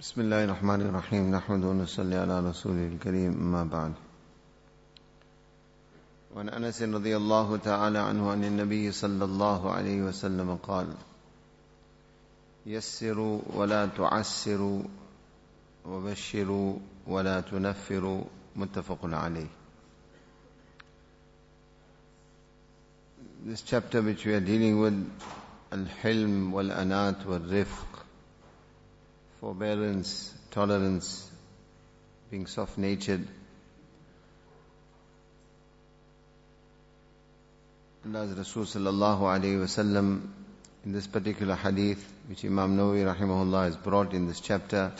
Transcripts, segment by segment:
بسم الله الرحمن الرحيم نحمد ونصلي على رسوله الكريم أما بعد وعن أنس رضي الله تعالى عنه عن النبي صلى الله عليه وسلم قال يسروا ولا تعسروا وبشروا ولا تنفروا متفق عليه This chapter which we are dealing with Al-Hilm wal-Anat wal-Rifq. Forbearance, tolerance, being soft-natured. Allah's Rasul sallallahu alayhi wasallam in this particular hadith which Imam Nawawi rahimahullah has brought in this chapter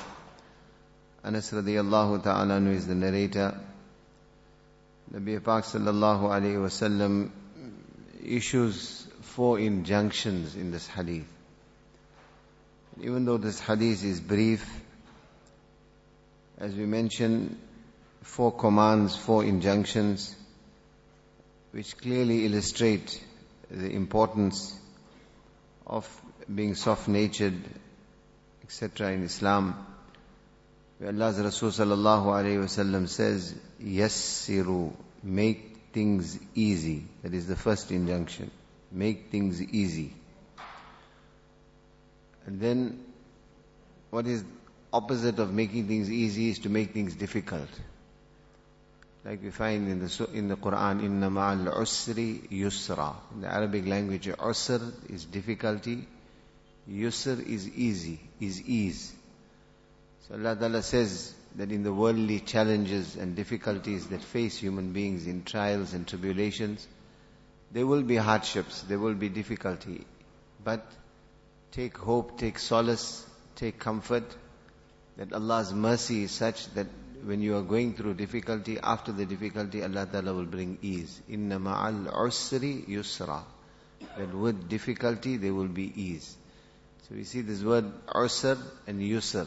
Anas radiyallahu ta'ala is the narrator Nabi Pak sallallahu alayhi wasallam issues four injunctions in this hadith even though this hadith is brief, as we mentioned, four commands, four injunctions, which clearly illustrate the importance of being soft-natured, etc. in Islam. Where Allah's Rasul sallallahu alayhi wasallam says, Yassiru, make things easy. That is the first injunction. Make things easy. And then what is opposite of making things easy is to make things difficult. Like we find in the in the Quran, inna ma'al usri yusra. In the Arabic language, usr is difficulty, yusr is easy, is ease. So Allah Ta'ala says that in the worldly challenges and difficulties that face human beings in trials and tribulations, there will be hardships, there will be difficulty. But take hope, take solace, take comfort that Allah's mercy is such that when you are going through difficulty, after the difficulty, Allah Ta'ala will bring ease. Inna ma'al usri yusra. That with difficulty, there will be ease. So we see this word usr and yusr.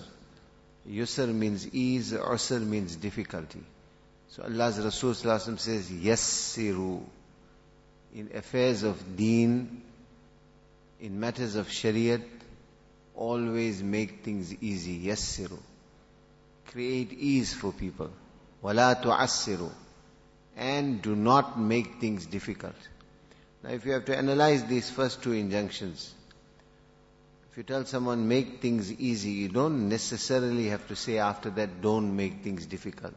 Yusr means ease, usr means difficulty. So Allah's Rasul says, Yassiru. In affairs of deen, in matters of shariat, always make things easy. Yassiru. Create ease for people. Wala tu'assiru. And do not make things difficult. Now if you have to analyze these first two injunctions, if you tell someone make things easy, you don't necessarily have to say after that don't make things difficult.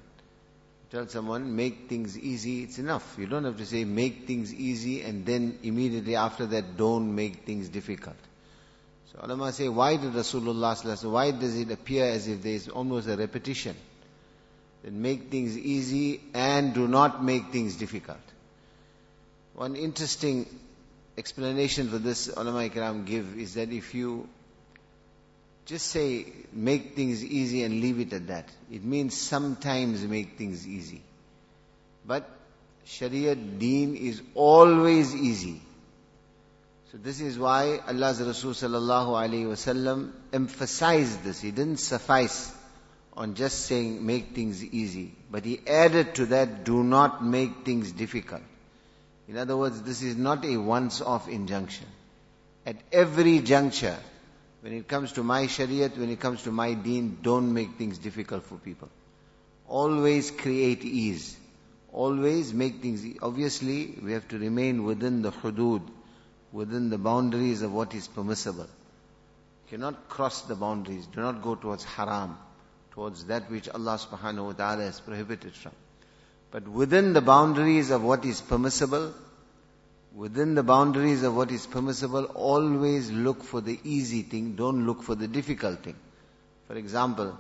Tell someone make things easy, it's enough. You don't have to say make things easy and then immediately after that don't make things difficult. So ulama say, why did Rasulullah why does it appear as if there is almost a repetition? That make things easy and do not make things difficult. One interesting explanation for this ulama ikram give is that if you just say, make things easy and leave it at that. It means sometimes make things easy. But Sharia deen is always easy. So this is why Allah's Rasul sallallahu alayhi wasallam emphasized this. He didn't suffice on just saying make things easy. But he added to that, do not make things difficult. In other words, this is not a once-off injunction. At every juncture, when it comes to my shariat, when it comes to my deen, don't make things difficult for people. Always create ease. Always make things, obviously, we have to remain within the hudud, within the boundaries of what is permissible. You cannot cross the boundaries. Do not go towards haram, towards that which Allah subhanahu wa ta'ala has prohibited from. But within the boundaries of what is permissible, within the boundaries of what is permissible, always look for the easy thing, don't look for the difficult thing. For example,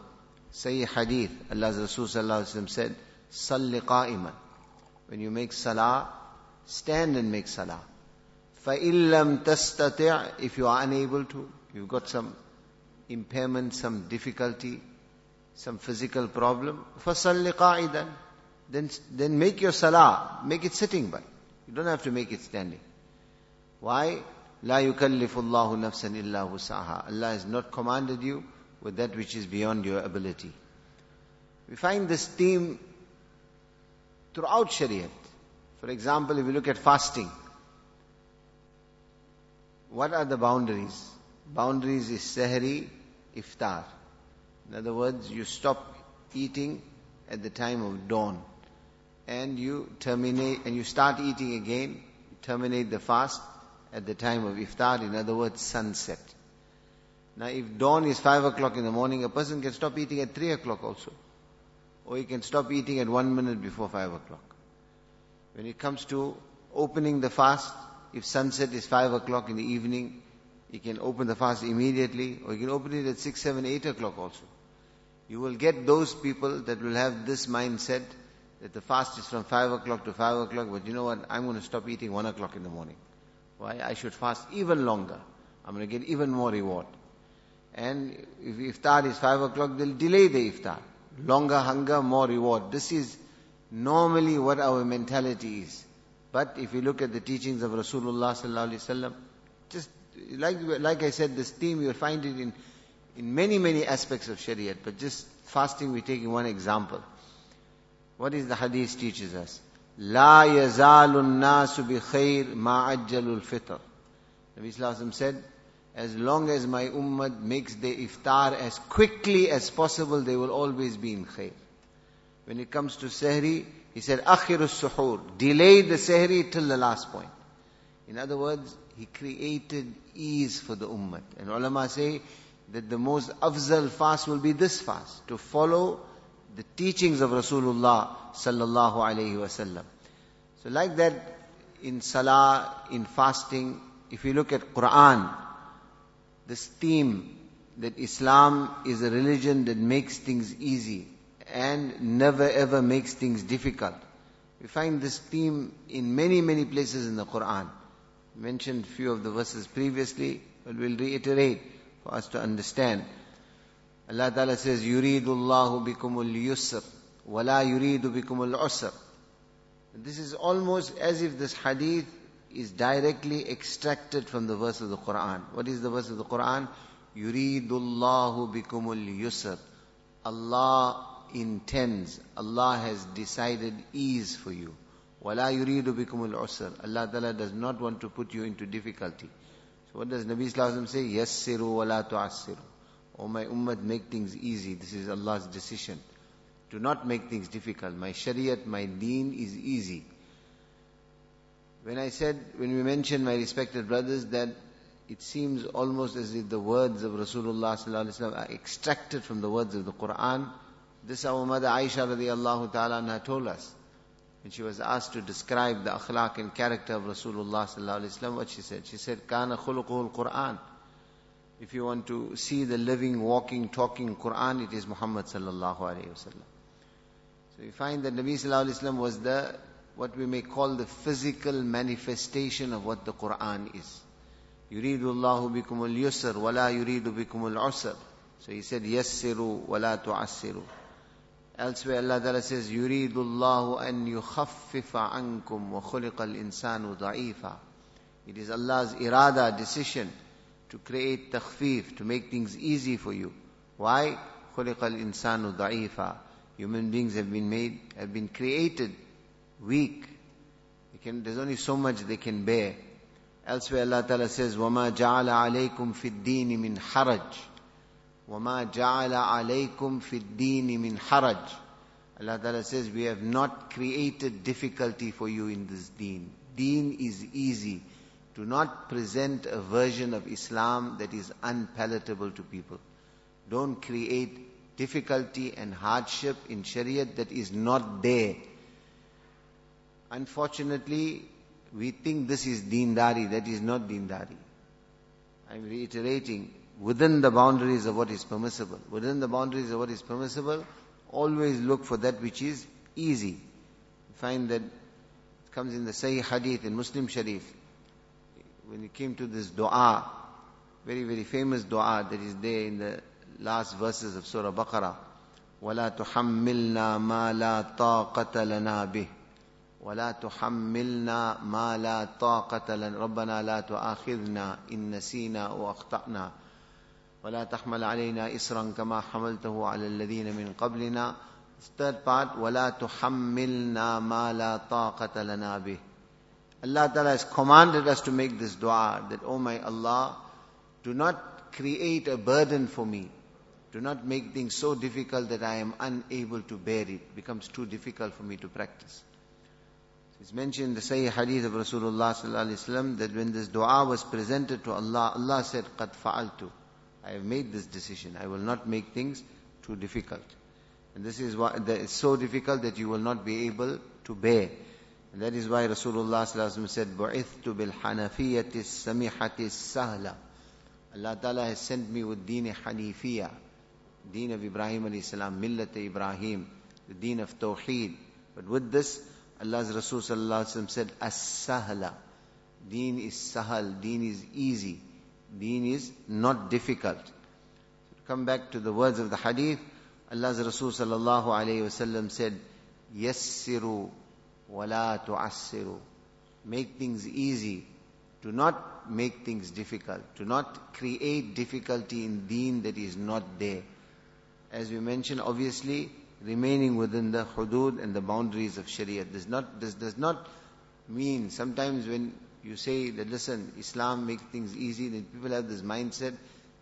say hadith, Allah's Rasul sallallahu said, Salli qa'iman. When you make salah, stand and make salah. فَإِلَّمْ تَسْتَطِعْ If you are unable to, you've got some impairment, some difficulty, some physical problem, فَصَلِّ قَائِدًا Then, then make your salah, make it sitting by. You don't have to make it standing. Why? La yukallifullahu nafsan illa wusaha. Allah has not commanded you with that which is beyond your ability. We find this theme throughout Shariat. For example, if you look at fasting, what are the boundaries? Boundaries is sahri, iftar. In other words, you stop eating at the time of dawn and you terminate and you start eating again, terminate the fast at the time of iftar, in other words, sunset. Now if dawn is 5 o'clock in the morning, a person can stop eating at 3 o'clock also. Or he can stop eating at 1 minute before 5 o'clock. When it comes to opening the fast, if sunset is 5 o'clock in the evening, he can open the fast immediately, or he can open it at 6, 7, 8 o'clock also. You will get those people that will have this mindset that the fast is from 5 o'clock to 5 o'clock, but you know what, I'm going to stop eating 1 o'clock in the morning. Why? I should fast even longer. I'm going to get even more reward. And if iftar is 5 o'clock, they'll delay the iftar. Longer hunger, more reward. This is normally what our mentality is. But if you look at the teachings of Rasulullah sallallahu alaihi wasallam, just like like I said, this theme you'll find it in in many many aspects of Shariah. But just fasting, we're taking one example. What is the hadith teaches us? لا يزال الناس بخير ما عجل الفطر. Nabi Sallallahu said, as long as my ummah makes the iftar as quickly as possible, they will always be in khair. When it comes to sehri, he said, akhirus suhoor. Delay the sehri till the last point. In other words, he created ease for the ummah. And ulama say that the most afzal fast will be this fast, to follow the teachings of Rasulullah sallallahu alayhi wasallam. So like that, in salah, in fasting, if you look at Quran, this theme that Islam is a religion that makes things easy and never ever makes things difficult. We find this theme in many, many places in the Quran. I mentioned few of the verses previously, but we'll reiterate for us to understand. Allah Ta'ala says, يُرِيدُ اللَّهُ بِكُمُ الْيُسْرِ وَلَا يُرِيدُ بِكُمُ الْعُسْرِ This is almost as if this hadith is directly extracted from the verse of the Quran. What is the verse of the Quran? يُرِيدُ اللَّهُ بِكُمُ الْيُسْرِ Allah intends, Allah has decided ease for you. وَلَا يُرِيدُ بِكُمُ الْعُسْرِ Allah Ta'ala does not want to put you into difficulty. So what does Nabi Sallallahu say? يَسِّرُوا وَلَا تُعَسِّرُوا Oh my ummah, make things easy. This is Allah's decision. Do not make things difficult. My shariat, my deen is easy. When I said, when we mentioned my respected brothers, that it seems almost as if the words of Rasulullah are extracted from the words of the Quran. This our mother Aisha radiallahu ta'ala told us. When she was asked to describe the akhlaq and character of Rasulullah sallallahu alaihi wasallam, what she said? She said, "Kana khuluquhul Quran." If you want to see the living, walking, talking Quran, it is Muhammad sallallahu alaihi wasallam. So we find that Nabi sallallahu alaihi wasallam was the what we may call the physical manifestation of what the Quran is. يريد الله بكم اليسر ولا يريد بكم العسر. So he said, يسروا ولا تعسروا. Elsewhere Allah Ta'ala says, يريد الله أن يخفف عنكم وخلق الإنسان ضعيفا. It is Allah's irada, decision to create takhfif, to make things easy for you. Why? خلق الإنسان ضعيفا. Human beings have been made, have been created weak. Can, there's only so much they can bear. Elsewhere Allah Ta'ala says, وَمَا جَعَلَ عَلَيْكُمْ فِي الدِّينِ مِنْ حَرَجٍ وَمَا جَعَلَ عَلَيْكُمْ فِي الدِّينِ مِنْ حَرَجٍ Allah Ta'ala says, we have not created difficulty for you in this deen. Deen is easy. Do not present a version of Islam that is unpalatable to people. Don't create difficulty and hardship in Shariah that is not there. Unfortunately, we think this is deendari, that is not deendari. I'm reiterating, within the boundaries of what is permissible. Within the boundaries of what is permissible, always look for that which is easy. Find that it comes in the Sahih Hadith in Muslim Sharif When it came to this dua, very, very famous dua that is there in the last verses of Surah Baqarah. وَلَا تُحَمِّلْنَا مَا لَا طَاقَةَ لَنَا بِهِ ولا تحملنا ما لا طاقة لنا ربنا لا تؤاخذنا إن نسينا وأخطأنا ولا تحمل علينا إسرا كما حملته على الذين من قبلنا third part ولا تحملنا ما لا طاقة لنا به Allah Ta'ala has commanded us to make this dua that, Oh my Allah, do not create a burden for me. Do not make things so difficult that I am unable to bear it. It becomes too difficult for me to practice. It's mentioned in the Sahih Hadith of Rasulullah sallallahu that when this dua was presented to Allah, Allah said, "Qad fa'altu." I have made this decision. I will not make things too difficult. And this is why it's so difficult that you will not be able to bear. And that is why Rasulullah ﷺ said, بُعِثْتُ بِالْحَنَفِيَّةِ السَّمِحَةِ السَّهْلَةِ Allah Ta'ala has sent me with deen Hanifiya, deen of Ibrahim alayhi salam, millat Ibrahim, the deen of Tawheed. But with this, Allah's Rasul sallallahu said, as-sahla. Deen is sahal, deen is easy, deen is not difficult. So come back to the words of the hadith, Allah's Rasul sallallahu alayhi wasallam said, yassiru wala tu'assiru. Make things easy. Do not make things difficult. Do not create difficulty in deen that is not there. As we mentioned, obviously, remaining within the hudud and the boundaries of Sharia. This, not, this does not mean, sometimes when you say that listen, Islam makes things easy, then people have this mindset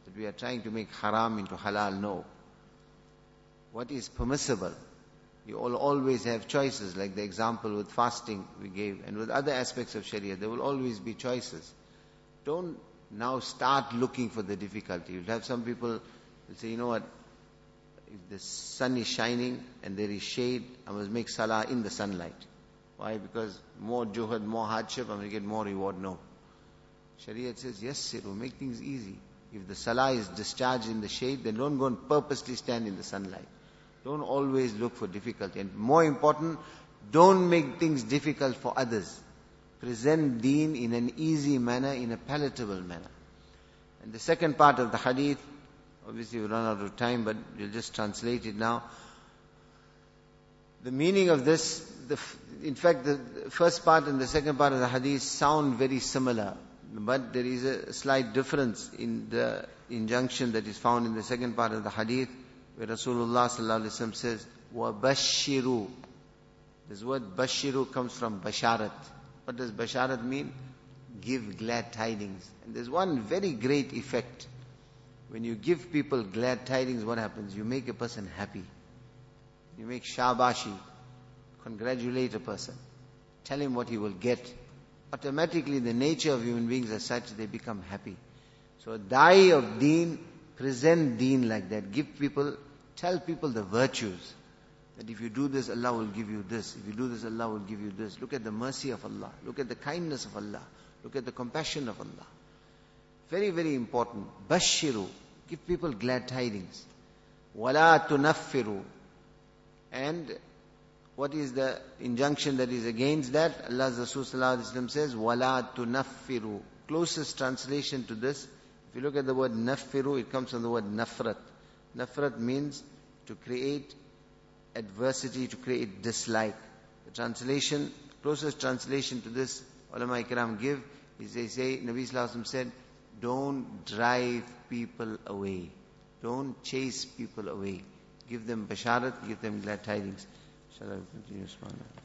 that we are trying to make haram into halal. No. What is permissible? You will always have choices, like the example with fasting we gave, and with other aspects of Sharia, there will always be choices. Don't now start looking for the difficulty. You'll have some people will say, you know what, if the sun is shining and there is shade, I must make salah in the sunlight. Why? Because more juhad, more hardship, I'm going to get more reward. No. Sharia says, yes, will make things easy. If the salah is discharged in the shade, then don't go and purposely stand in the sunlight. Don't always look for difficulty. And more important, don't make things difficult for others. Present deen in an easy manner, in a palatable manner. And the second part of the hadith, obviously we run out of time, but we'll just translate it now. The meaning of this, the, in fact, the first part and the second part of the hadith sound very similar, but there is a slight difference in the injunction that is found in the second part of the hadith, where Rasulullah ﷺ says, وَبَشِّرُوا This word bashiru comes from basharat. What does basharat mean? Give glad tidings. And there's one very great effect. When you give people glad tidings, what happens? You make a person happy. You make shabashi. Congratulate a person. Tell him what he will get. Automatically the nature of human beings are such they become happy. So die of deen, present deen like that. Give people, tell people the virtues. That if you do this, Allah will give you this. If you do this, Allah will give you this. Look at the mercy of Allah. Look at the kindness of Allah. Look at the compassion of Allah. Very, very important. Bashiru. Give people glad tidings. Wala tunaffiru. And what is the injunction that is against that? Allah's Rasul says, Wala tunaffiru. Closest translation to this, if you look at the word naffiru, it comes from the word nafrat. Nafrat means to create adversity, to create dislike. The translation, closest translation to this, ulama ikram give, is they say, Nabi Sallallahu said, don't drive people away. Don't chase people away. Give them basharat, give them glad tidings. Shall I continue, Subhanallah?